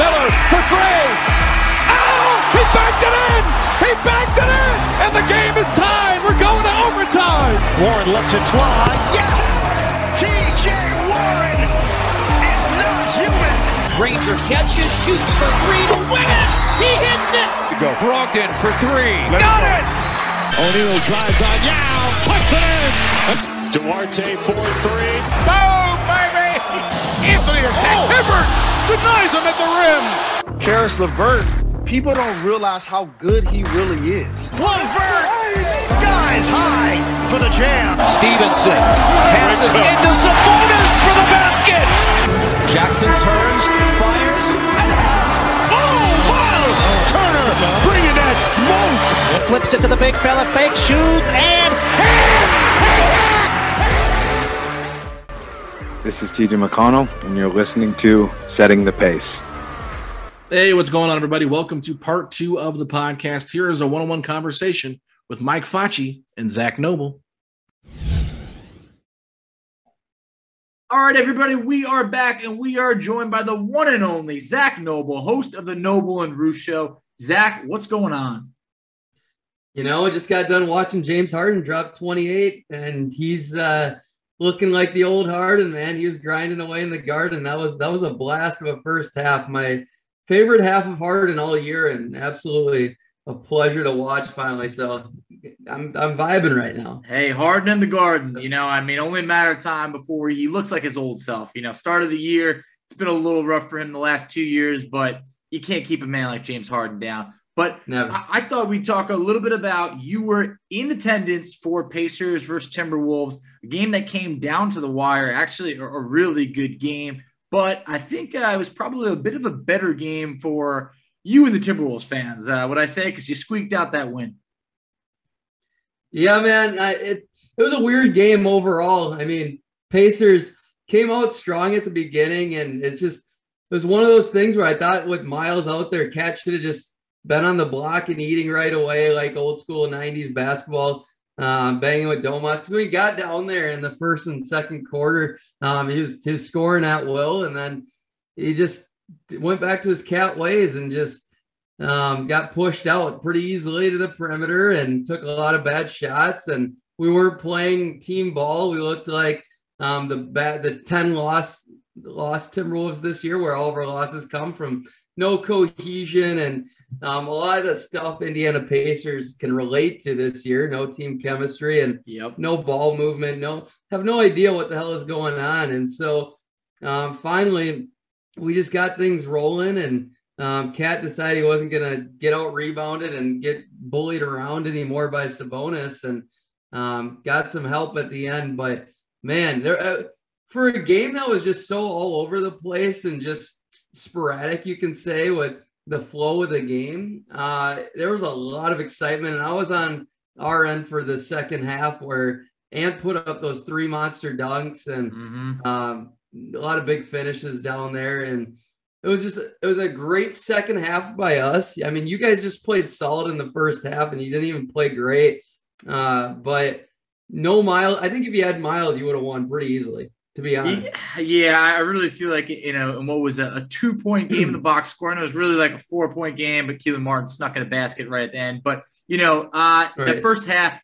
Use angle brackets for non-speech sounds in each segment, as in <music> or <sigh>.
Miller for three. Oh, he backed it in. He backed it in. And the game is tied. We're going to overtime. Warren lets it fly. Yes. TJ Warren is not human. Granger catches, shoots for three to win it. He hits it. To go. Brogdon for three. Let Got it, it. O'Neal drives on Yao. Puts it in. Duarte 4 3. Boom, baby. Anthony attacks. Oh. Hibbert denies him at the rim. Caris LeVert, people don't realize how good he really is. LeVert skies high for the jam. Stevenson passes into Sabonis for the basket. Jackson turns, fires, and hits. Oh, wow. Turner bringing that smoke. Flips it to the big fella, fake shoots, and hits. This is TJ McConnell, and you're listening to Setting the Pace. Hey, what's going on, everybody? Welcome to part two of the podcast. Here is a one on one conversation with Mike Facci and Zak Noble. All right, everybody, we are back and we are joined by the one and only Zak Noble, host of the Noble and Roos Show. Zak, what's going on? You know, I just got done watching James Harden drop 28, and he's uh, looking like the old Harden, man. He was grinding away in the garden. That was that was a blast of a first half. My favorite half of Harden all year, and absolutely a pleasure to watch finally. So I'm I'm vibing right now. Hey, Harden in the Garden. You know, I mean, only a matter of time before he looks like his old self. You know, start of the year, it's been a little rough for him the last two years, but you can't keep a man like James Harden down. But I, I thought we'd talk a little bit about you were in attendance for Pacers versus Timberwolves, a game that came down to the wire. Actually, a, really good game, but I think uh, it was probably a bit of a better game for you and the Timberwolves fans. Uh, what I say because you squeaked out that win. Yeah, man. I, it it was a weird game overall. I mean, Pacers came out strong at the beginning, and it just it was one of those things where I thought with Myles out there, Cat should have just been on the block and eating right away, like old school '90s basketball, um, banging with Domas. Because we got down there in the first and second quarter, um, he was he was scoring at will, and then he just went back to his cat ways and just um, got pushed out pretty easily to the perimeter and took a lot of bad shots. And we weren't playing team ball. We looked like um, the bad the ten loss lost Timberwolves this year, where all of our losses come from no cohesion and um, a lot of stuff Indiana Pacers can relate to this year. No team chemistry and Yep. no ball movement. No, have no idea what the hell is going on. And so um, finally, we just got things rolling. And um, Cat decided he wasn't going to get out rebounded and get bullied around anymore by Sabonis, and um, got some help at the end. But man, there uh, for a game that was just so all over the place and just sporadic, you can say with the flow of the game. Uh, there was a lot of excitement, and I was on our end for the second half where Ant put up those three monster dunks and Mm-hmm. um, a lot of big finishes down there, and it was just it was a great second half by us. I mean, you guys just played solid in the first half, and you didn't even play great, uh, but no Myles. I think if you had Myles, you would have won pretty easily. To be honest, yeah, I really feel like you know, and what was a, a two point game in the box score, and it was really like a four point game, but Kelan Martin snuck in a basket right at the end. But you know, uh, right. the first half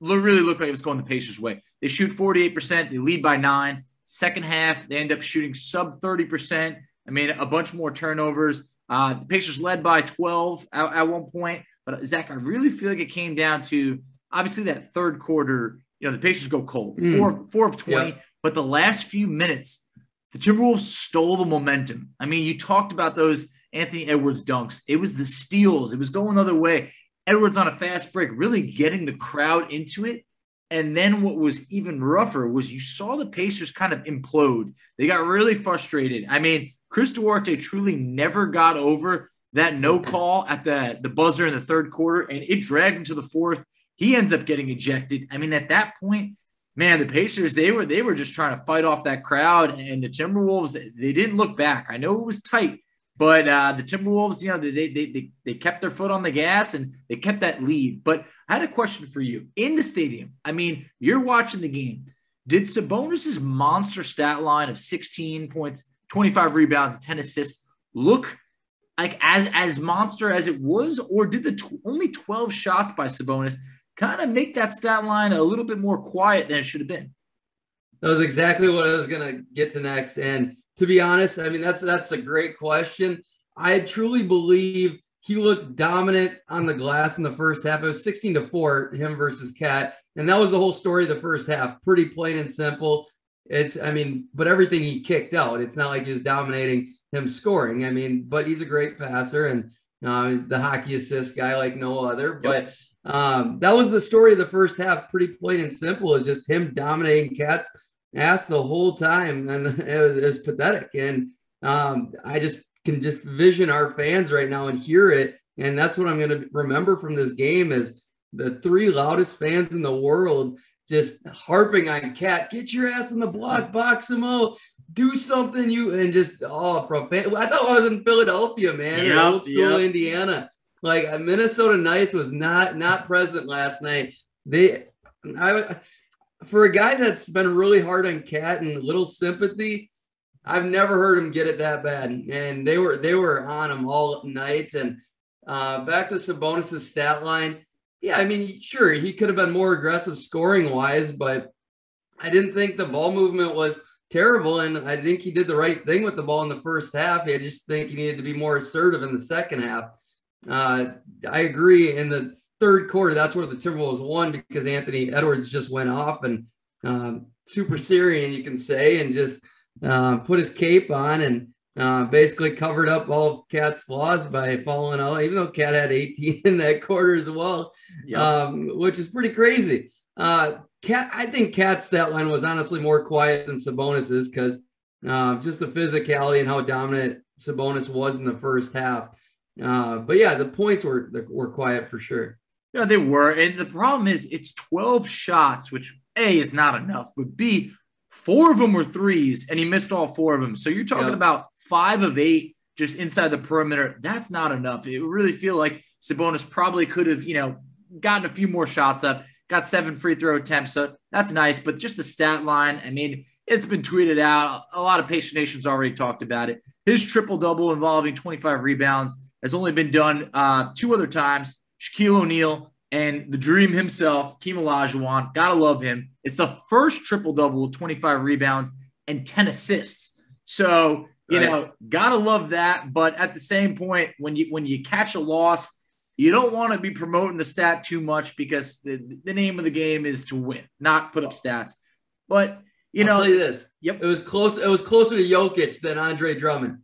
really looked like it was going the Pacers' way. They shoot forty eight percent, they lead by nine. Second half, they end up shooting sub 30%. I mean, a bunch more turnovers. Uh, the Pacers led by 12 at, at one point. But Zak, I really feel like it came down to obviously that third quarter. You know, the Pacers go cold, mm. four four of 20. But the last few minutes, the Timberwolves stole the momentum. I mean, you talked about those Anthony Edwards dunks. It was the steals. It was going the other way. Edwards on a fast break, really getting the crowd into it. And then what was even rougher was you saw the Pacers kind of implode. They got really frustrated. I mean, Chris Duarte truly never got over that no <laughs> call at the, the buzzer in the third quarter, and it dragged into the fourth. He ends up getting ejected. I mean, at that point, man, the Pacers they were they were just trying to fight off that crowd, and the Timberwolves they didn't look back. I know it was tight, but uh, the Timberwolves, you know, they, they they they kept their foot on the gas and they kept that lead. But I had a question for you in the stadium. I mean, you're watching the game. Did Sabonis's monster stat line of 16 points, 25 rebounds, 10 assists look like as as monster as it was, or did the t- only 12 shots by Sabonis kind of make that stat line a little bit more quiet than it should have been? That was exactly what I was going to get to next. And to be honest, I mean that's that's a great question. I truly believe he looked dominant on the glass in the first half. It was 16 to 4, him versus Cat. And that was the whole story of the first half. Pretty plain and simple. It's, I mean, but everything he kicked out. It's not like he was dominating him scoring. I mean, but he's a great passer and uh, the hockey assist guy like no other. But um, that was the story of the first half. Pretty plain and simple. Is just him dominating Cat's ass the whole time, and <laughs> it was, it was pathetic. And um, I just can just vision our fans right now and hear it. And that's what I'm going to remember from this game is the three loudest fans in the world just harping on Cat, get your ass in the block, box him out, do something you and just oh profane. I thought I was in Philadelphia, man, yep, old school yep. Indiana. Like Minnesota Nice was not not present last night. They I for a guy that's been really hard on Cat and little sympathy, I've never heard him get it that bad. And they were they were on him all night. And uh, back to Sabonis's stat line. Yeah, I mean, sure, he could have been more aggressive scoring wise, but I didn't think the ball movement was terrible. And I think he did the right thing with the ball in the first half. I just think he needed to be more assertive in the second half. Uh, I agree. In the third quarter, that's where the Timberwolves won because Anthony Edwards just went off and um, super Saiyan, you can say, and just uh, put his cape on and uh, basically covered up all of Cat's flaws by falling out, even though Cat had 18 <laughs> in that quarter as well, yep. um, which is pretty crazy. Uh, Cat, I think Cat's stat line was honestly more quiet than Sabonis's because uh, just the physicality and how dominant Sabonis was in the first half. Uh, but yeah, the points were were quiet for sure. Yeah, they were, and the problem is it's 12 shots, which a is not enough, but b Four of them were threes, and he missed all four of them. So you're talking yep. about five of eight just inside the perimeter. That's not enough. It really feel like Sabonis probably could have, you know, gotten a few more shots up, got seven free throw attempts. So that's nice. But just the stat line, I mean, it's been tweeted out. A lot of Patient Nations already talked about it. His triple double involving 25 rebounds has only been done uh, two other times. Shaquille O'Neal and the dream himself, Keem Olajuwon, gotta love him. It's the first triple double with 25 rebounds and 10 assists. So you right. know, gotta love that. But at the same point, when you when you catch a loss, you don't want to be promoting the stat too much because the, the name of the game is to win, not put up stats. But you I'll know, you this. Yep, it was close. It was closer to Jokic than Andre Drummond.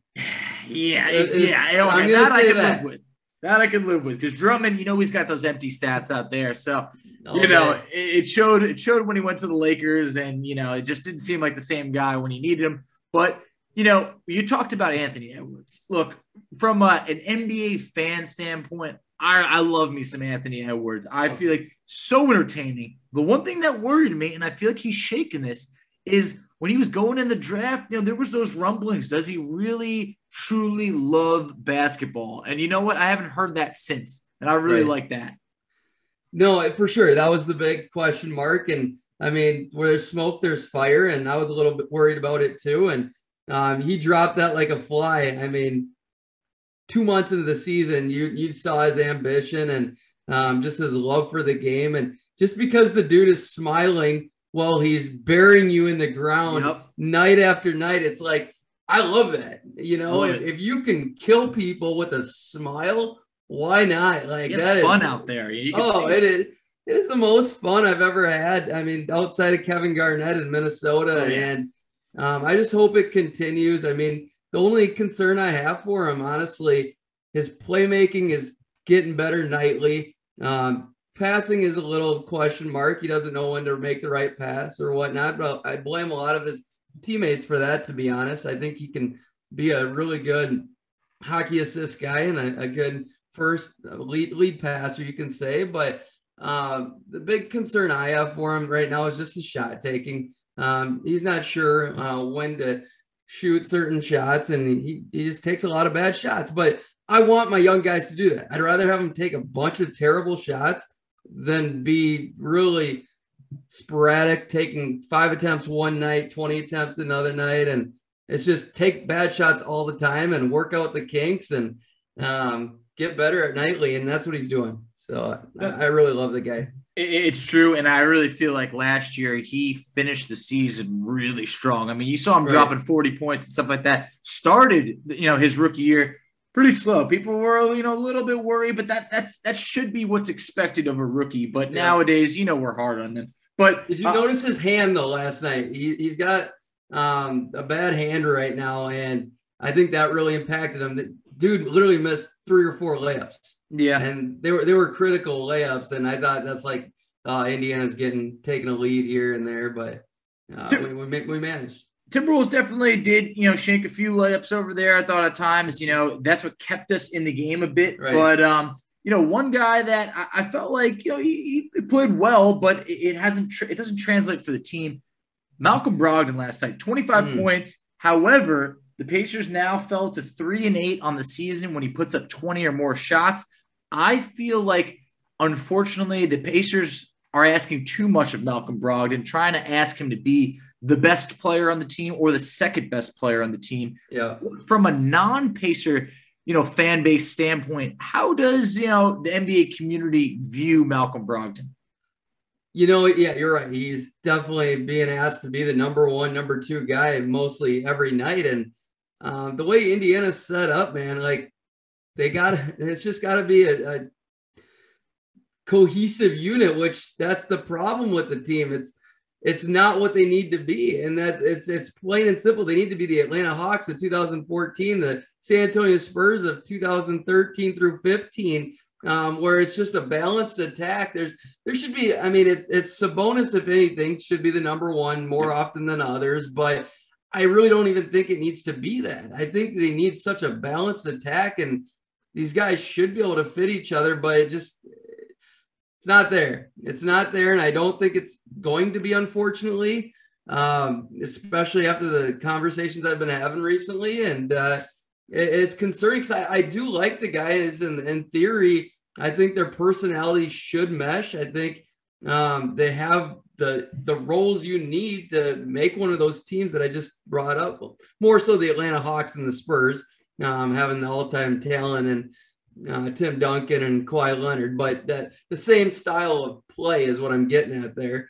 Yeah, it, yeah. I'm that I can that. live with. That I can live with because Drummond, you know, he's got those empty stats out there. So, oh, you know, it, it, showed. It showed when he went to the Lakers, and you know, it just didn't seem like the same guy when he needed him. But you know, you talked about Anthony Edwards. Look, from a, an NBA fan standpoint, I, I love me some Anthony Edwards. I oh. feel like so entertaining. The one thing that worried me, and I feel like he's shaking this, is when he was going in the draft, you know, there was those rumblings. Does he really truly love basketball? And you know what? I haven't heard that since. And I really right. like that. No, for sure. That was the big question mark. And I mean, where there's smoke, there's fire. And I was a little bit worried about it too. And um, he dropped that like a fly. I mean, two months into the season, you you saw his ambition and um, just his love for the game. And just because the dude is smiling while he's burying you in the ground yep. night after night, it's like, I love that. You know, if, if, you can kill people with a smile, why not? Like it's that fun is, out there. oh, it is. It is the most fun I've ever had. I mean, outside of Kevin Garnett in Minnesota, oh, yeah. and um, I just hope it continues. I mean, the only concern I have for him, honestly, his playmaking is getting better nightly. Um, passing is a little question mark. He doesn't know when to make the right pass or whatnot. But I blame a lot of his teammates for that. To be honest, I think he can be a really good hockey assist guy and a, a good first lead lead passer, you can say. But uh, the big concern I have for him right now is just his shot taking. Um, he's not sure uh, when to shoot certain shots, and he, he just takes a lot of bad shots. But I want my young guys to do that. I'd rather have them take a bunch of terrible shots than be really sporadic, taking five attempts one night, 20 attempts another night. And it's just take bad shots all the time and work out the kinks and um, get better at nightly. And that's what he's doing. So I, I really love the guy. It's true, and I really feel like last year he finished the season really strong. I mean, you saw him right. dropping 40 points and stuff like that. Started, you know, his rookie year pretty slow. People were, you know, a little bit worried, but that that's that should be what's expected of a rookie. But yeah. nowadays, you know, we're hard on them. But did you uh, notice his hand though last night? He, he's got um, a bad hand right now, and I think that really impacted him. The dude literally missed three or four layups. Yeah, and they were they were critical layups, and I thought that's like uh, Indiana's getting taking a lead here and there, but uh, we, we we managed. Timberwolves definitely did, you know, shank a few layups over there. I thought at times, you know, that's what kept us in the game a bit. Right. But, um, you know, one guy that I, I felt like, you know, he, he played well, but it, it hasn't, tr- it doesn't translate for the team. Malcolm Brogdon last night, 25 mm. points. However, the Pacers now fell to three and eight on the season when he puts up 20 or more shots. I feel like, unfortunately, the Pacers are asking too much of Malcolm Brogdon, trying to ask him to be the best player on the team or the second best player on the team. Yeah. From a non-pacer, you know, fan base standpoint, how does, you know, the NBA community view Malcolm Brogdon? You know, yeah, you're right. He's definitely being asked to be the number one, number two guy mostly every night. And um, the way Indiana's set up, man, like they got it's just got to be a, a cohesive unit, which that's the problem with the team. It's it's not what they need to be, and that it's it's plain and simple. They need to be the Atlanta Hawks of 2014, the San Antonio Spurs of 2013 through 15, um, where it's just a balanced attack. There's there should be. I mean, it's it's Sabonis if anything should be the number one more often than others, but. I really don't even think it needs to be that. I think they need such a balanced attack, and these guys should be able to fit each other, but it just it's not there. It's not there, and I don't think it's going to be, unfortunately, um, especially after the conversations I've been having recently. And uh, it, it's concerning because I, I, do like the guys, and in theory, I think their personalities should mesh. I think um, they have the the roles you need to make one of those teams that I just brought up. More so the Atlanta Hawks than the Spurs, um, having the all time talent and uh, Tim Duncan and Kawhi Leonard, but that the same style of play is what I'm getting at there.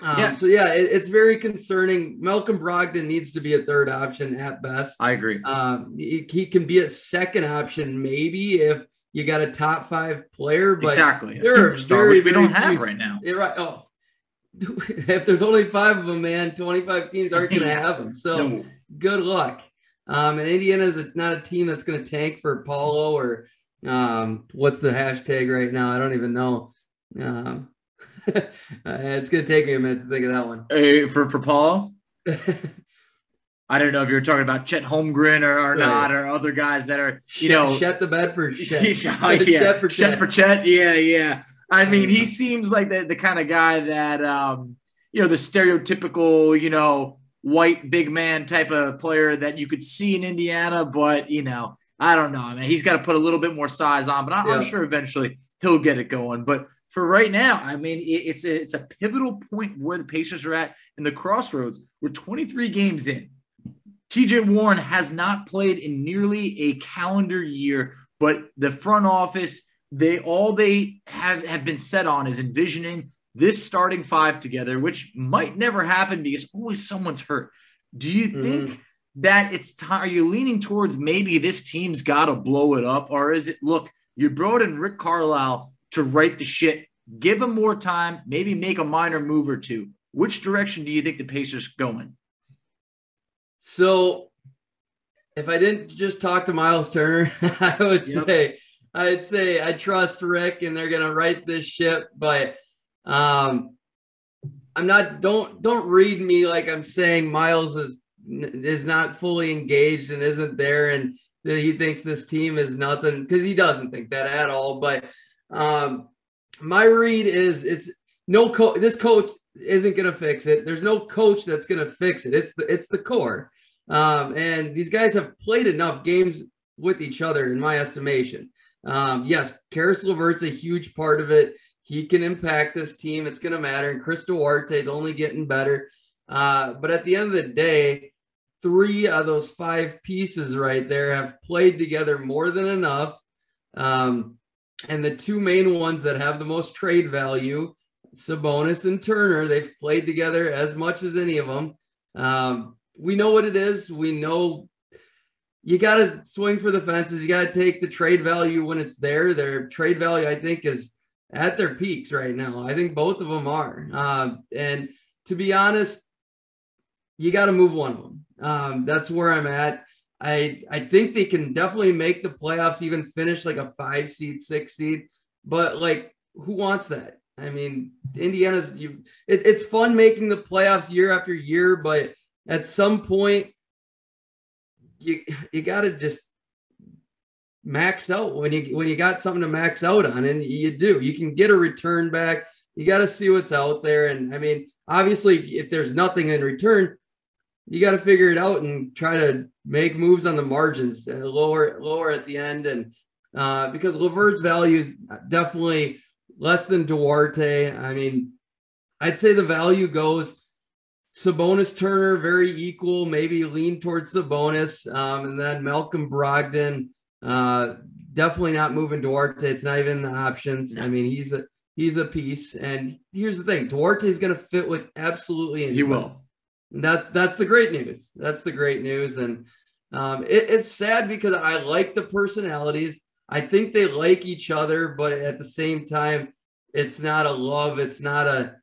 Um, yeah. So yeah, it, it's very concerning. Malcolm Brogdon needs to be a third option at best. I agree. Um, he, he, can be a second option maybe if you got a top five player, but exactly there are very, which we don't have few, right now. You're right. Oh, <laughs> if there's only five of them, man, 25 teams aren't going <laughs> to have them. So no. good luck. Um, and Indiana is not a team that's going to tank for Paolo or um, what's the hashtag right now? I don't even know. Um, <laughs> it's going to take me a minute to think of that one. Hey, for for Paul. <laughs> I don't know if you're talking about Chet Holmgren or, or right. not, or other guys that are, you know, <laughs> Chet the Bedford. Chet. oh, yeah. Chet for Chet. Chet for Chet. Yeah, yeah. I mean, he seems like the, the kind of guy that, um, you know, the stereotypical, you know, white big man type of player that you could see in Indiana, but you know, I don't know. I mean, he's got to put a little bit more size on, but I'm, yeah. I'm sure eventually he'll get it going. But for right now, I mean, it, it's a, it's a pivotal point where the Pacers are at in the crossroads. We're 23 games in. TJ Warren has not played in nearly a calendar year, but the front office, they all they have, have been set on is envisioning this starting five together, which might never happen because always someone's hurt. Do you mm-hmm. think that it's time? Are you leaning towards maybe this team's got to blow it up, or is it look? You brought in Rick Carlisle to write the shit. Give him more time, maybe make a minor move or two. Which direction do you think the Pacers going? So, if I didn't just talk to Myles Turner, <laughs> I would yep. say I'd say I trust Rick and they're gonna right this ship, but um, I'm not. Don't don't read me like I'm saying Myles is is not fully engaged and isn't there and that he thinks this team is nothing because he doesn't think that at all. But um, my read is it's no coach. This coach isn't going to fix it. There's no coach that's going to fix it. It's the it's the core, um, and these guys have played enough games with each other, in my estimation. Um, yes, Caris LeVert's a huge part of it. He can impact this team. It's going to matter. And Chris Duarte is only getting better. Uh, but at the end of the day, three of those five pieces right there have played together more than enough. Um, and the two main ones that have the most trade value, Sabonis and Turner, they've played together as much as any of them. Um, we know what it is. We know you got to swing for the fences. You got to take the trade value when it's there. Their trade value, I think, is at their peaks right now. I think both of them are. Uh, and to be honest, you got to move one of them. Um, that's where I'm at. I I think they can definitely make the playoffs, even finish like a five seed, six seed. But like, who wants that? I mean, Indiana's you. It, it's fun making the playoffs year after year, but at some point, you you got to just max out when you when you got something to max out on, and you do. You can get a return back. You got to see what's out there, and I mean, obviously, if, if there's nothing in return, you got to figure it out and try to make moves on the margins, uh, lower lower at the end, and uh, because LeVert's value is definitely less than Duarte. I mean, I'd say the value goes Sabonis Turner very equal, maybe lean towards Sabonis, um, and then Malcolm Brogdon. Uh, definitely not moving Duarte. It's not even the options. I mean, he's a he's a piece. And here's the thing: Duarte is going to fit with absolutely anyone. He will. That's that's the great news. That's the great news, and um, it, it's sad because I like the personalities. I think they like each other, but at the same time, it's not a love. It's not a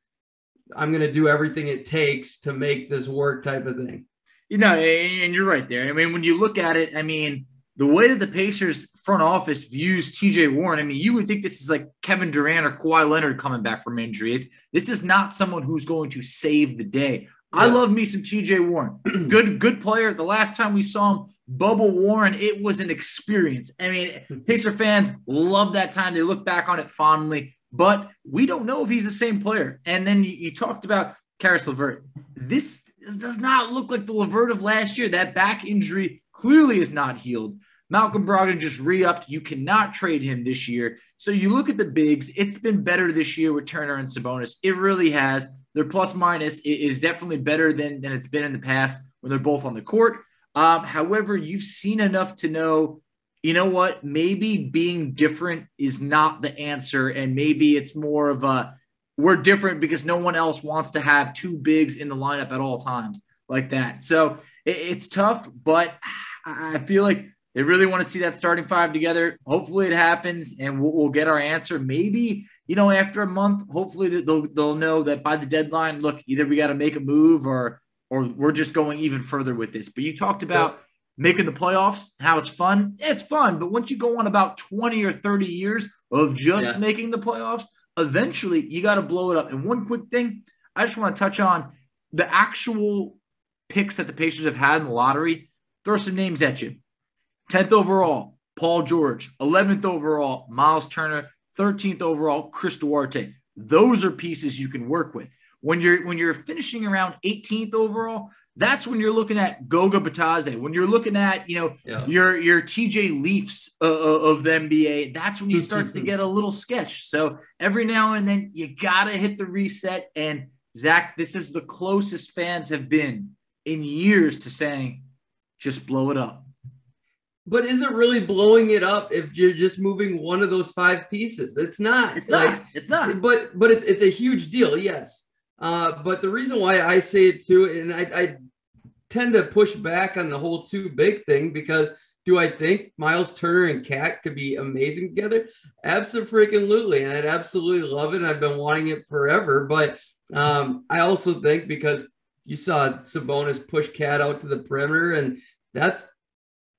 I'm going to do everything it takes to make this work type of thing. You know, and you're right there. I mean, when you look at it, I mean, the way that the Pacers front office views TJ Warren, I mean, you would think this is like Kevin Durant or Kawhi Leonard coming back from injury. It's this is not someone who's going to save the day. I love me some TJ Warren. <clears throat> good, good player. The last time we saw him, Bubble Warren, it was an experience. I mean, <laughs> Pacer fans love that time. They look back on it fondly, but we don't know if he's the same player. And then you, you talked about Caris LeVert. This does not look like the LeVert of last year. That back injury clearly is not healed. Malcolm Brogdon just re-upped. You cannot trade him this year. So you look at the bigs. It's been better this year with Turner and Sabonis. It really has their plus minus is definitely better than, than it's been in the past when they're both on the court. Um, however, you've seen enough to know, you know what, maybe being different is not the answer. And maybe it's more of a we're different because no one else wants to have two bigs in the lineup at all times like that. So it, it's tough, but I feel like they really want to see that starting five together. Hopefully it happens and we'll, we'll, get our answer. Maybe, you know, after a month, hopefully they'll, they'll know that by the deadline, look, either we got to make a move or, or we're just going even further with this. But you talked about making the playoffs, how it's fun. It's fun. But once you go on about 20 or 30 years of just yeah. making the playoffs, eventually you got to blow it up. And one quick thing I just want to touch on the actual picks that the Pacers have had in the lottery. Throw some names at you. 10th overall, Paul George. 11th overall, Myles Turner. 13th overall, Chris Duarte. Those are pieces you can work with. When you're when you're finishing around 18th overall, that's when you're looking at Goga Bitadze. When you're looking at you know yeah. your your TJ Leafs uh, uh, of the NBA, that's when he <laughs> starts to get a little sketch. So every now and then you gotta hit the reset. And Zak, this is the closest fans have been in years to saying, just blow it up. But is it really blowing it up if you're just moving one of those five pieces? It's not. It's like, not. It's not. But but it's it's a huge deal. Yes. Uh, but the reason why I say it too, and I, I tend to push back on the whole too big thing because do I think Myles Turner and Cat could be amazing together? Absolutely, and I'd absolutely love it. I've been wanting it forever, but um, I also think because you saw Sabonis push Cat out to the perimeter, and that's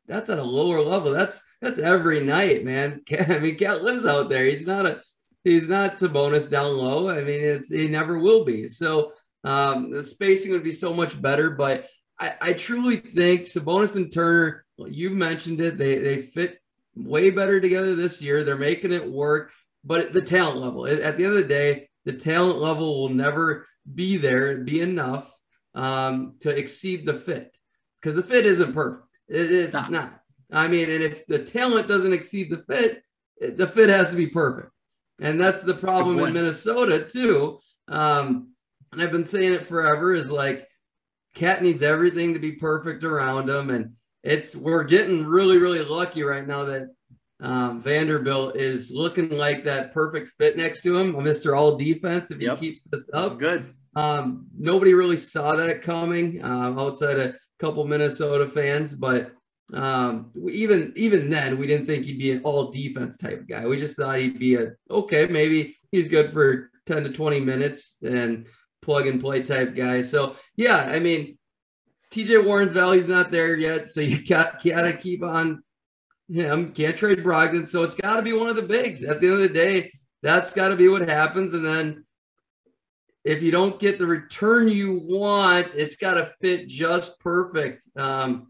that's at a lower level. That's that's every night, man. Cat, <laughs> I mean, Cat lives out there. He's not a he's not Sabonis down low. I mean, it's he never will be. So um, the spacing would be so much better. But I, I truly think Sabonis and Turner, well, you've mentioned it, they they fit way better together this year. They're making it work. But the talent level, at the end of the day, the talent level will never be there, be enough um, to exceed the fit because the fit isn't perfect. It, it's not. not. I mean, and if the talent doesn't exceed the fit, the fit has to be perfect. And that's the problem in Minnesota too. Um, and I've been saying it forever is like cat needs everything to be perfect around him. And it's we're getting really, really lucky right now that um, Vanderbilt is looking like that perfect fit next to him, Mr. All Defense. If yep. he keeps this up, good. Um, nobody really saw that coming um, outside a couple Minnesota fans, but um, even even then, we didn't think he'd be an all defense type guy. We just thought he'd be a okay, maybe he's good for 10 to 20 minutes and plug and play type guy. So yeah, I mean, TJ Warren's value's not there yet, so you <laughs> got gotta keep on him. Can't trade Brogdon, so it's got to be one of the bigs. At the end of the day, that's got to be what happens. And then if you don't get the return you want, it's got to fit just perfect. Um,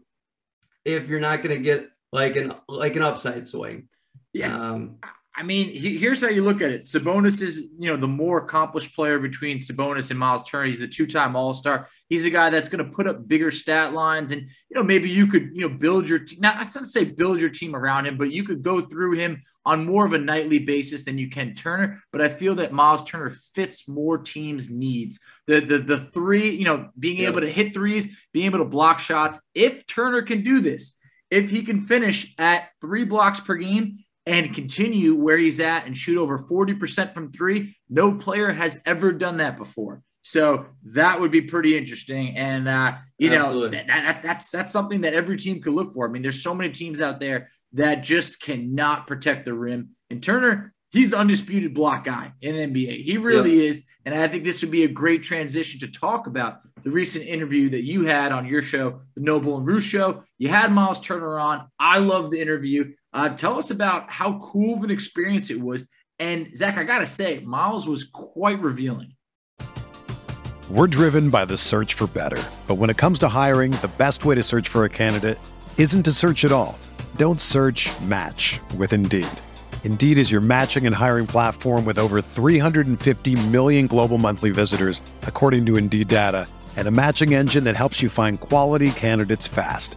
if you're not going to get like an like an upside swing. Yeah. Um, I mean, here's how you look at it. Sabonis is, you know, the more accomplished player between Sabonis and Myles Turner. He's a two-time All-Star. He's a guy that's going to put up bigger stat lines, and you know, maybe you could, you know, build your team. Not I not say build your team around him, but you could go through him on more of a nightly basis than you can Turner. But I feel that Myles Turner fits more teams' needs. The the the three, you know, being able to hit threes, being able to block shots. If Turner can do this, if he can finish at three blocks per game and continue where he's at and shoot over 40% from three. No player has ever done that before. So that would be pretty interesting. And, uh, you Absolutely. know, that, that, that's, that's something that every team could look for. I mean, there's so many teams out there that just cannot protect the rim. And Turner, he's the undisputed block guy in the NBA. He really yep. is. And I think this would be a great transition to talk about the recent interview that you had on your show, the Noble and Roos show. You had Myles Turner on. I love the interview. Uh, tell us about how cool of an experience it was. And Zak, I got to say, Myles was quite revealing. We're driven by the search for better. But when it comes to hiring, the best way to search for a candidate isn't to search at all. Don't search match with Indeed. Indeed is your matching and hiring platform with over 350 million global monthly visitors, according to Indeed data, and a matching engine that helps you find quality candidates fast.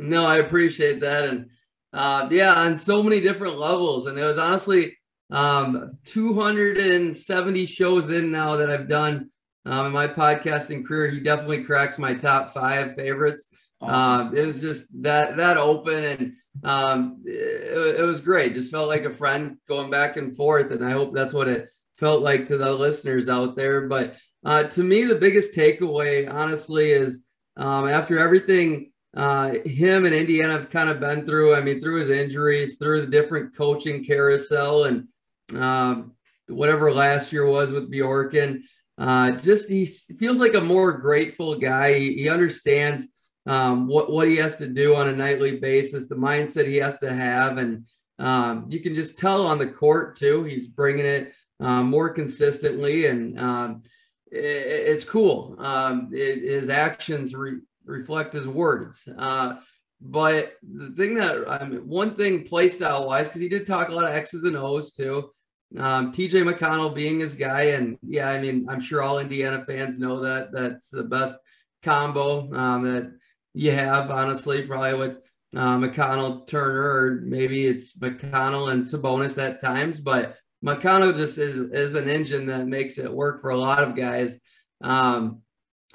No, I appreciate that. And uh, yeah, on so many different levels. And it was honestly um, 270 shows in now that I've done um, in my podcasting career. He definitely cracks my top five favorites. Awesome. Um, it was just that that open, and um, it, it, was great. Just felt like a friend going back and forth, and I hope that's what it felt like to the listeners out there. But uh, to me, the biggest takeaway, honestly, is um, after everything uh, him and Indiana have kind of been through. I mean, through his injuries, through the different coaching carousel, and um, whatever last year was with Bjorkgren. Uh, just he feels like a more grateful guy. He, he understands um, what what he has to do on a nightly basis, the mindset he has to have, and um, you can just tell on the court too. He's bringing it uh, more consistently, and um, it, it's cool. Um, it, his actions re- reflect his words. Uh, but the thing that I mean, one thing play style wise, because he did talk a lot of X's and O's too. Um, TJ McConnell being his guy, and yeah, I mean, I'm sure all Indiana fans know that that's the best combo um, that you have, honestly, probably with uh, McConnell Turner, or maybe it's McConnell and Sabonis at times, but McConnell just is is an engine that makes it work for a lot of guys. Um,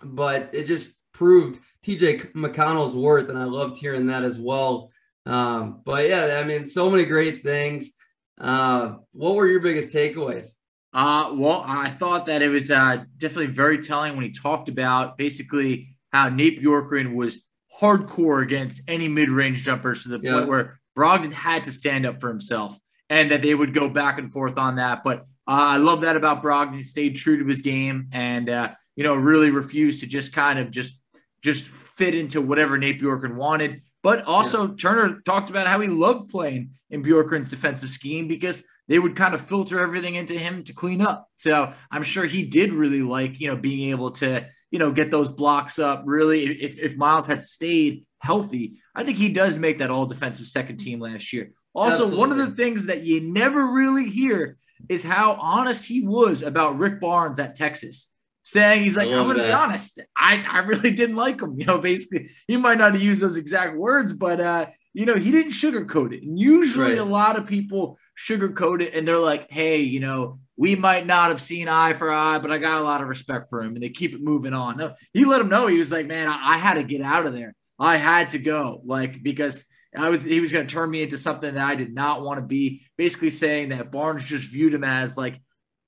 but it just proved TJ McConnell's worth, and I loved hearing that as well. Um, but yeah, I mean, so many great things. Uh, what were your biggest takeaways? Uh, well, I thought that it was uh, definitely very telling when he talked about basically how Nate Bjorkgren was hardcore against any mid-range jumpers to the yeah. point where Brogdon had to stand up for himself, and that they would go back and forth on that. But uh, I love that about Brogdon. He stayed true to his game, and uh, you know, really refused to just kind of just just fit into whatever Nate Bjorkgren wanted. But also, yeah. Turner talked about how he loved playing in Bjorkgren's defensive scheme because they would kind of filter everything into him to clean up. So I'm sure he did really like, you know, being able to, you know, get those blocks up. Really, if, if Myles had stayed healthy, I think he does make that all defensive second team last year. Also, Absolutely. one of the things that you never really hear is how honest he was about Rick Barnes at Texas saying he's like, I'm gonna that. be honest, I, I really didn't like him. <laughs> You know, basically, he might not have used those exact words, but uh, you know, he didn't sugarcoat it. And usually right. a lot of people sugarcoat it and they're like, hey, you know, we might not have seen eye for eye, but I got a lot of respect for him and they keep it moving on. No, he let him know he was like, man, I, I had to get out of there. I had to go, like, because I was he was gonna turn me into something that I did not want to be, basically saying that Barnes just viewed him as like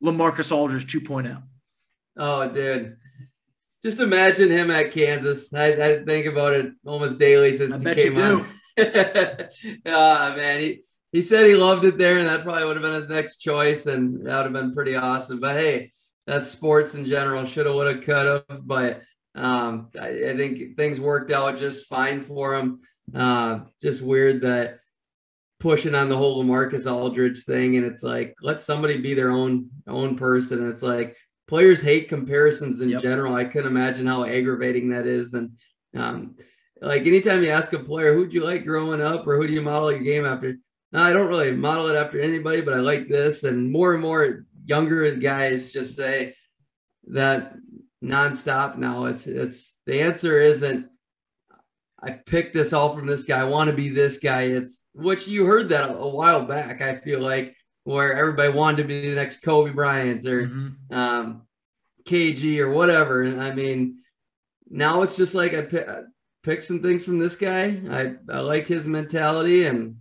LaMarcus Aldridge 2.0. Oh, dude. Just imagine him at Kansas. I, I think about it almost daily since he came on. oh, <laughs> man. He, he said he loved it there, and that probably would have been his next choice, and that would have been pretty awesome. But hey, that's sports in general. Should have, would have, could have. But um, I, I, think things worked out just fine for him. Uh, just weird that pushing on the whole Marcus Aldridge thing, and it's like let somebody be their own own person. It's like players hate comparisons in yep. general. I couldn't imagine how aggravating that is. And um, like anytime you ask a player, who'd you like growing up or who do you model your game after? No, I don't really model it after anybody, but I like this. And more and more younger guys just say that nonstop now. It's it's the answer isn't I picked this all from this guy. I want to be this guy. It's which you heard that a, a while back. I feel like where everybody wanted to be the next Kobe Bryant or mm-hmm. um, KG or whatever. And I mean, now it's just like I pick, I pick some things from this guy. I, I like his mentality and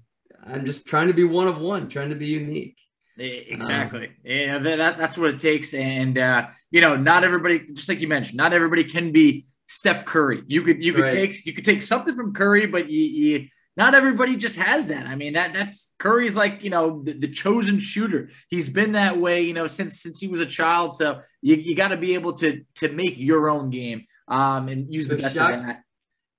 I'm just trying to be one of one, trying to be unique. Exactly. Um, yeah, that, that's what it takes. And, uh, you know, not everybody, just like you mentioned, not everybody can be Steph Curry. You could, you could right. take, you could take something from Curry, but you, you not everybody just has that. I mean, that that's Curry's like, you know, the, the, chosen shooter. He's been that way, you know, since since he was a child. So you, you got to be able to to make your own game um, and use the best shock- of that.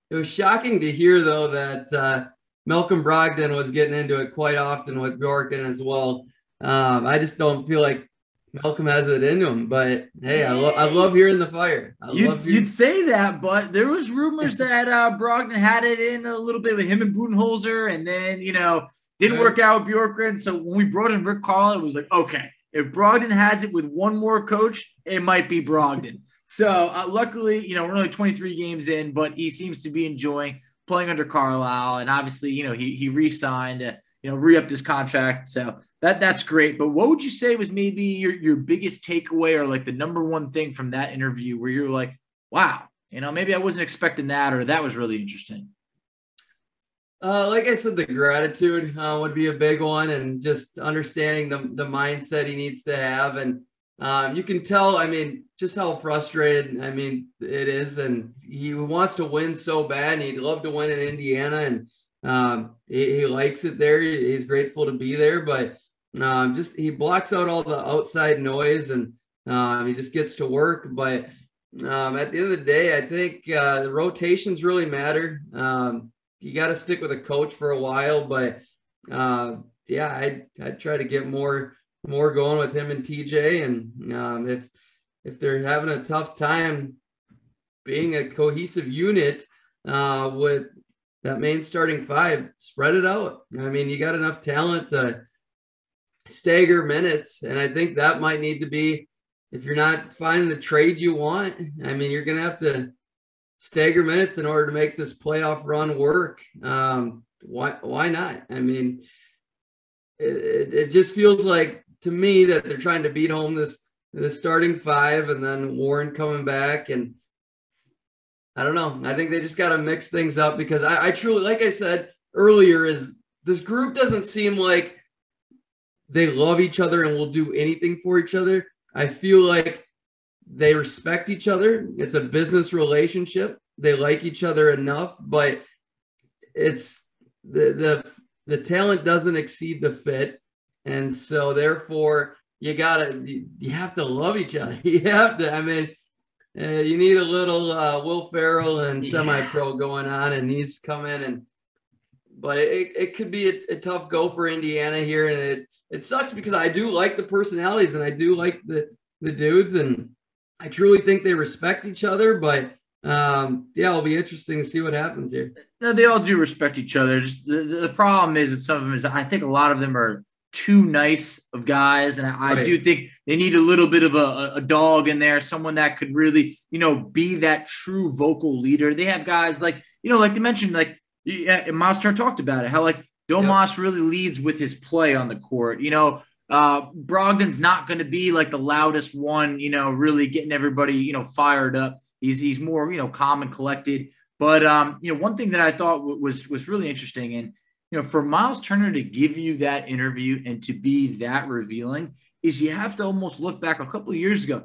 It was shocking to hear though that uh, Malcolm Brogdon was getting into it quite often with Bjorkgren as well. Um, I just don't feel like Malcolm has it in him, but hey, I, lo- I love hearing the fire. You'd, you'd, say that, but there was rumors <laughs> that uh, Brogdon had it in a little bit with him and Budenholzer, and then you know didn't work out with Bjorkgren. So when we brought in Rick Carlisle, it was like, okay, if Brogdon has it with one more coach, it might be Brogdon. <laughs> so uh, luckily, you know, we're only 23 games in, but he seems to be enjoying playing under Carlisle, and obviously, you know, he he re-signed. Uh, you know, re-upped his contract. So that that's great. But what would you say was maybe your your biggest takeaway or like the number one thing from that interview where you're like, wow, you know, maybe I wasn't expecting that or that was really interesting? Uh, like I said, the gratitude uh, would be a big one, and just understanding the the mindset he needs to have, and um, you can tell. I mean, just how frustrated. I mean, it is, and he wants to win so bad, and he'd love to win in Indiana, and um, he, he, likes it there. He's grateful to be there, but um, just he blocks out all the outside noise, and um, he just gets to work. But um, at the end of the day, I think uh, the rotations really matter. Um, you got to stick with a coach for a while, but uh, yeah, I I try to get more more going with him and TJ, and if if they're having a tough time being a cohesive unit uh, with that main starting five, spread it out. I mean, you got enough talent to stagger minutes, and I think that might need to be if you're not finding the trade you want. I mean, you're going to have to stagger minutes in order to make this playoff run work. Um, why why not? I mean, it, it just feels like to me that they're trying to beat home this the starting five and then Warren coming back and I don't know. I think they just got to mix things up because I, I truly, like I said earlier, is this group doesn't seem like they love each other and will do anything for each other. I feel like they respect each other. It's a business relationship. They like each other enough, but it's the the the talent doesn't exceed the fit, and so therefore you gotta you have to love each other. <laughs> You have to. I mean, uh, you need a little uh, Will Ferrell and semi-pro going on, and he's coming and. But it, it could be a, a tough go for Indiana here, and it it sucks because I do like the personalities and I do like the the dudes, and I truly think they respect each other, but um, yeah, it'll be interesting to see what happens here. No, they all do respect each other. Just the, the problem is with some of them is I think a lot of them are too nice of guys, and I, right. I do think they need a little bit of a, a, dog in there, someone that could really, you know, be that true vocal leader. They have guys like, you know, like they mentioned, like yeah, talked about it, how like Domas yep. really leads with his play on the court. You know, uh, Brogdon's not going to be like the loudest one, you know, really getting everybody, you know, fired up. He's he's more, you know, calm and collected. But um, you know, one thing that I thought was was really interesting, and you know, for Myles Turner to give you that interview and to be that revealing, is you have to almost look back a couple of years ago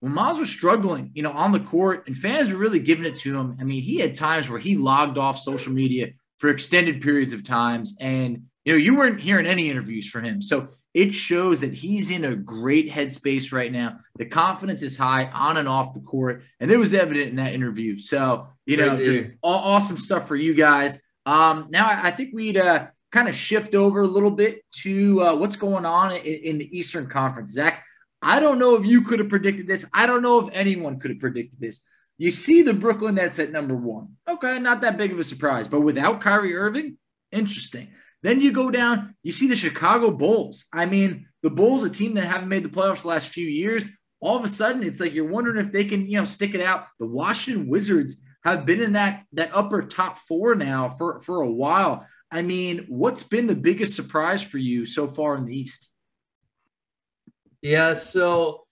when Myles was struggling, you know, on the court, and fans were really giving it to him. I mean, he had times where he logged off social media for extended periods of times, and you know, you weren't hearing any interviews from him. So it shows that he's in a great headspace right now. The confidence is high on and off the court, and it was evident in that interview. So, you know, just awesome stuff for you guys. Um, now, I think we'd uh, kind of shift over a little bit to uh, what's going on in, in the Eastern Conference. Zak, I don't know if you could have predicted this. I don't know if anyone could have predicted this. You see the Brooklyn Nets at number one. Okay, not that big of a surprise, but without Kyrie Irving, interesting. Then you go down, you see the Chicago Bulls. I mean, the Bulls, a team that haven't made the playoffs the last few years, all of a sudden it's like you're wondering if they can, you know, stick it out. The Washington Wizards have been in that that upper top four now for for a while. I mean, what's been the biggest surprise for you so far in the East? Yeah, so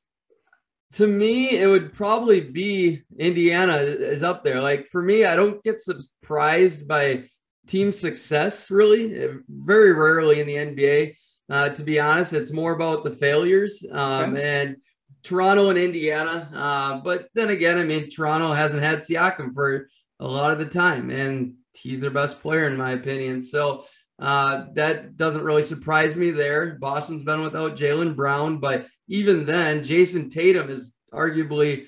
to me, it would probably be Indiana is up there. Like for me, I don't get surprised by team success, really. Very rarely in the NBA. Uh, to be honest, it's more about the failures. Um, okay. And Toronto and Indiana. Uh, but then again, I mean, Toronto hasn't had Siakam for a lot of the time, and he's their best player, in my opinion. So uh, that doesn't really surprise me there. Boston's been without Jaylen Brown, but even then, Jayson Tatum is arguably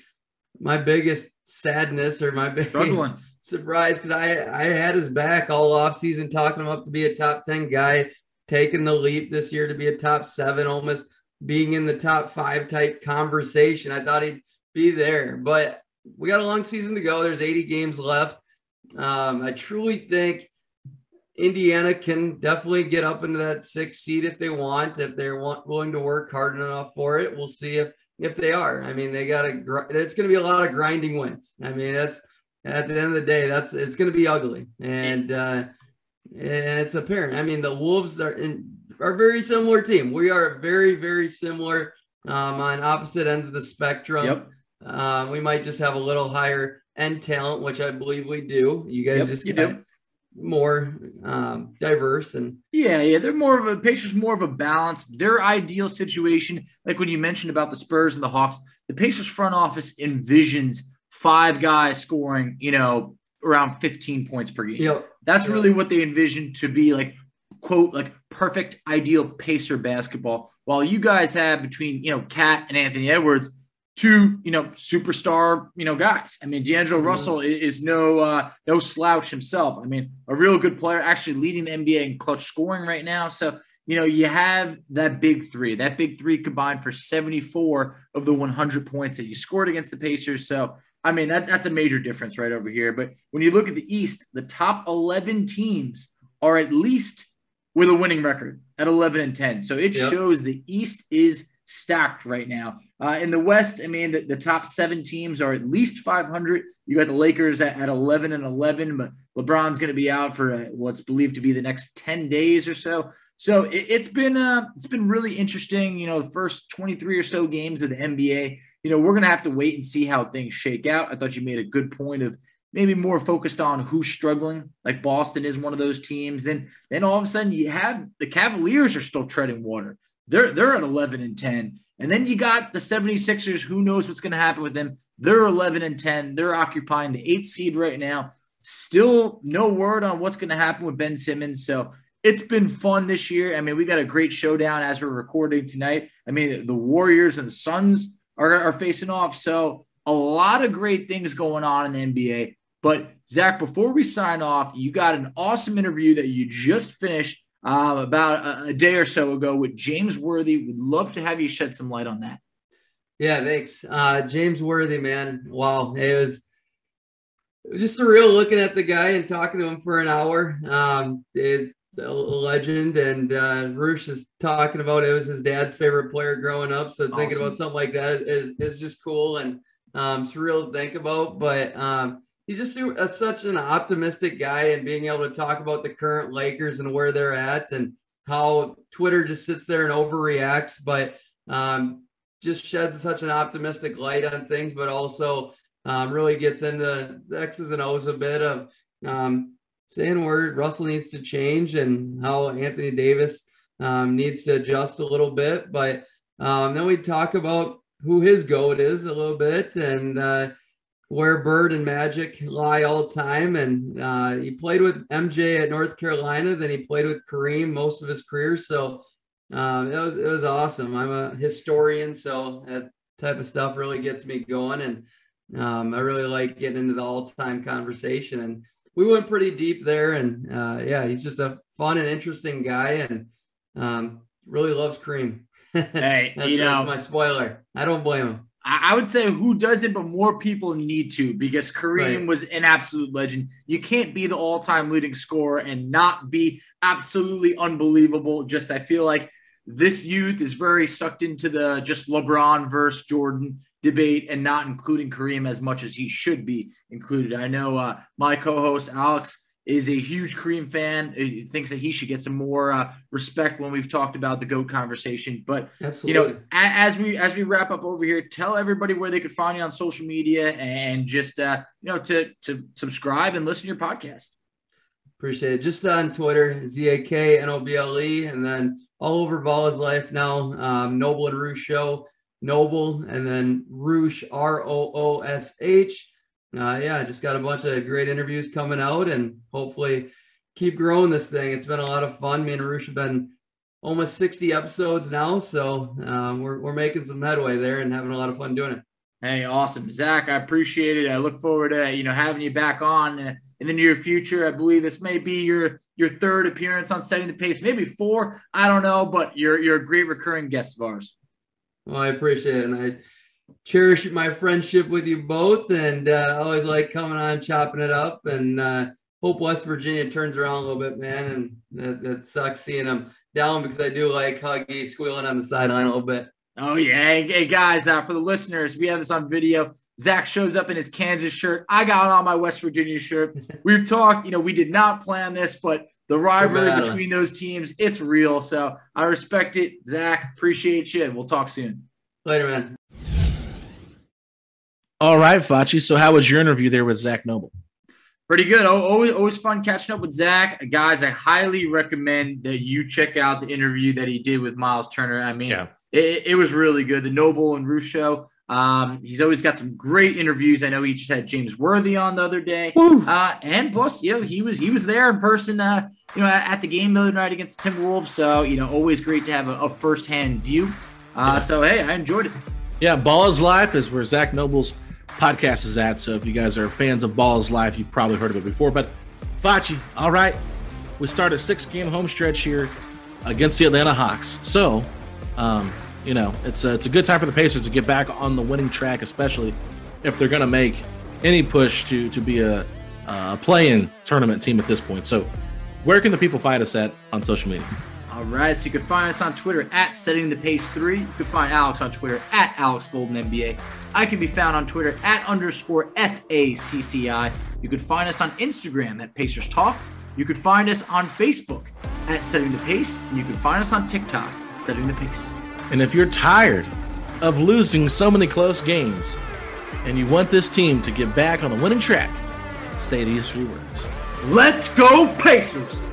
my biggest sadness or my biggest Struggling <laughs> surprised because I I had his back all off season, talking him up to be a top ten guy, taking the leap this year to be a top seven, almost being in the top five type conversation. I thought he'd be there, but we got a long season to go. There's 80 games left. Um, I truly think Indiana can definitely get up into that sixth seed if they want, if they're want, willing to work hard enough for it. We'll see if if they are. I mean, they got to. It's going to be a lot of grinding wins. I mean, that's at the end of the day, that's it's going to be ugly, and uh, and it's apparent. I mean, the Wolves are in, are a very similar team. We are very very similar um, on opposite ends of the spectrum. Yep. Uh, we might just have a little higher end talent, which I believe we do. You guys yep, just you do. more um, diverse and yeah, yeah, they're more of a Pacers, more of a balance. Their ideal situation, like when you mentioned about the Spurs and the Hawks, the Pacers front office envisions five guys scoring, you know, around 15 points per game. Yep. That's yep. really what they envision to be like, quote, like perfect ideal Pacer basketball. While you guys have between, you know, Cat and Anthony Edwards two, you know, superstar, you know, guys. I mean, D'Angelo mm-hmm. Russell is, is no uh, no slouch himself. I mean, a real good player, actually leading the NBA in clutch scoring right now. So, you know, you have that big three. That big three combined for 74 of the 100 points that you scored against the Pacers. So, I mean, that, that's a major difference right over here. But when you look at the East, the top 11 teams are at least with a winning record at 11 and 10. So it yep. shows the East is stacked right now. Uh, in the West, I mean, the, the, top seven teams are at least 500. You got the Lakers at, at 11 and 11, but LeBron's going to be out for uh, what's believed to be the next 10 days or so. So it, has been uh, it's been really interesting. You know, the first 23 or so games of the NBA. You know, we're going to have to wait and see how things shake out. I thought you made a good point of maybe more focused on who's struggling. Like Boston is one of those teams. Then then all of a sudden you have the Cavaliers are still treading water. They're they're at 11 and 10. And then you got the 76ers. Who knows what's going to happen with them? They're 11 and 10. They're occupying the eighth seed right now. Still no word on what's going to happen with Ben Simmons. So it's been fun this year. I mean, we got a great showdown as we're recording tonight. I mean, the Warriors and the Suns are, are facing off. So a lot of great things going on in the NBA. But Zak, before we sign off, you got an awesome interview that you just finished um, about a, a, day or so ago with James Worthy. Would love to have you shed some light on that. Yeah, thanks. Uh, James Worthy, man. Wow. It was, it was just surreal looking at the guy and talking to him for an hour. Um, it's a legend. And uh, Roosh is talking about it was his dad's favorite player growing up. So awesome. thinking about something like that is, is just cool and um, surreal to think about. But um, he's just a, such an optimistic guy and being able to talk about the current Lakers and where they're at and how Twitter just sits there and overreacts, but um, just sheds such an optimistic light on things, but also um, really gets into the X's and O's a bit of um, saying where Russell needs to change and how Anthony Davis um, needs to adjust a little bit. But um, then we talk about who his goat is a little bit and uh, where Bird and Magic lie all time. And uh, he played with MJ at North Carolina. Then he played with Kareem most of his career. So um, it was it was awesome. I'm a historian, so that type of stuff really gets me going. And um, I really like getting into the all time conversation. And we went pretty deep there. And uh, yeah, he's just a fun and interesting guy, and um, really loves Kareem. <laughs> Hey, that's, you know, that's my spoiler. I don't blame him. I would say who doesn't, but more people need to because Kareem right. was an absolute legend. You can't be the all time leading scorer and not be absolutely unbelievable. Just, I feel like this youth is very sucked into the just LeBron versus Jordan debate and not including Kareem as much as he should be included. I know uh, my co host, Alex, is a huge Kareem fan. He thinks that he should get some more uh, respect when we've talked about the goat conversation. But Absolutely. you know, as we as we wrap up over here, tell everybody where they could find you on social media and just uh, you know to to subscribe and listen to your podcast. Appreciate it. Just on Twitter, Z A K N O B L E, and then all over Ball is Life now. Um, Noble and Roosh Show, Noble, and then Roosh R O O S H uh, yeah, just got a bunch of great interviews coming out and hopefully keep growing this thing. It's been a lot of fun. Me and Roosh have been almost 60 episodes now. So um, we're, we're making some headway there and having a lot of fun doing it. Hey, awesome. Zak, I appreciate it. I look forward to, you know, having you back on in the near future. I believe this may be your your third appearance on Setting the Pace, maybe four. I don't know, but you're you're a great recurring guest of ours. Well, I appreciate it. And I cherish my friendship with you both and uh, always like coming on chopping it up and uh, hope west virginia turns around a little bit man and that, that sucks seeing them down because i do like huggy squealing on the sideline a little bit. Oh yeah. Hey, guys uh, for the listeners we have this on video. Zak shows up in his kansas shirt. I got on my west virginia shirt. <laughs> We've talked you know we did not plan this but the rivalry between those teams it's real. So i respect it. Zak appreciate you and we'll talk soon. Later man all right, Facci. So, how was your interview there with Zak Noble? Pretty good. Always, always fun catching up with Zak. Guys, I highly recommend that you check out the interview that he did with Myles Turner. I mean, yeah. it, it was really good. The Noble and Roosh show. Um, he's always got some great interviews. I know he just had James Worthy on the other day. Uh, and plus, you know, he was he was there in person, uh, you know, at, at, the game the other night against the Timberwolves. So, you know, always great to have a, a firsthand view. Uh, yeah. so hey, I enjoyed it. Yeah, Ball is Life is where Zak Noble's podcast is at. So if you guys are fans of Ball is Life, you've probably heard of it before. But Facci, all right, we start a six game home stretch here against the Atlanta Hawks. So, um, you know, it's a, it's a good time for the Pacers to get back on the winning track, especially if they're going to make any push to to be a, a play-in tournament team at this point. So, where can the people find us at on social media? All right, so you can find us on Twitter at Setting the Pace Three. You can find Alex on Twitter at Alex Golden NBA. I can be found on Twitter at underscore FACCI. You can find us on Instagram at Pacers Talk. You can find us on Facebook at Setting the Pace. And you can find us on TikTok at Setting the Pace. And if you're tired of losing so many close games and you want this team to get back on the winning track, say these three words Let's go, Pacers!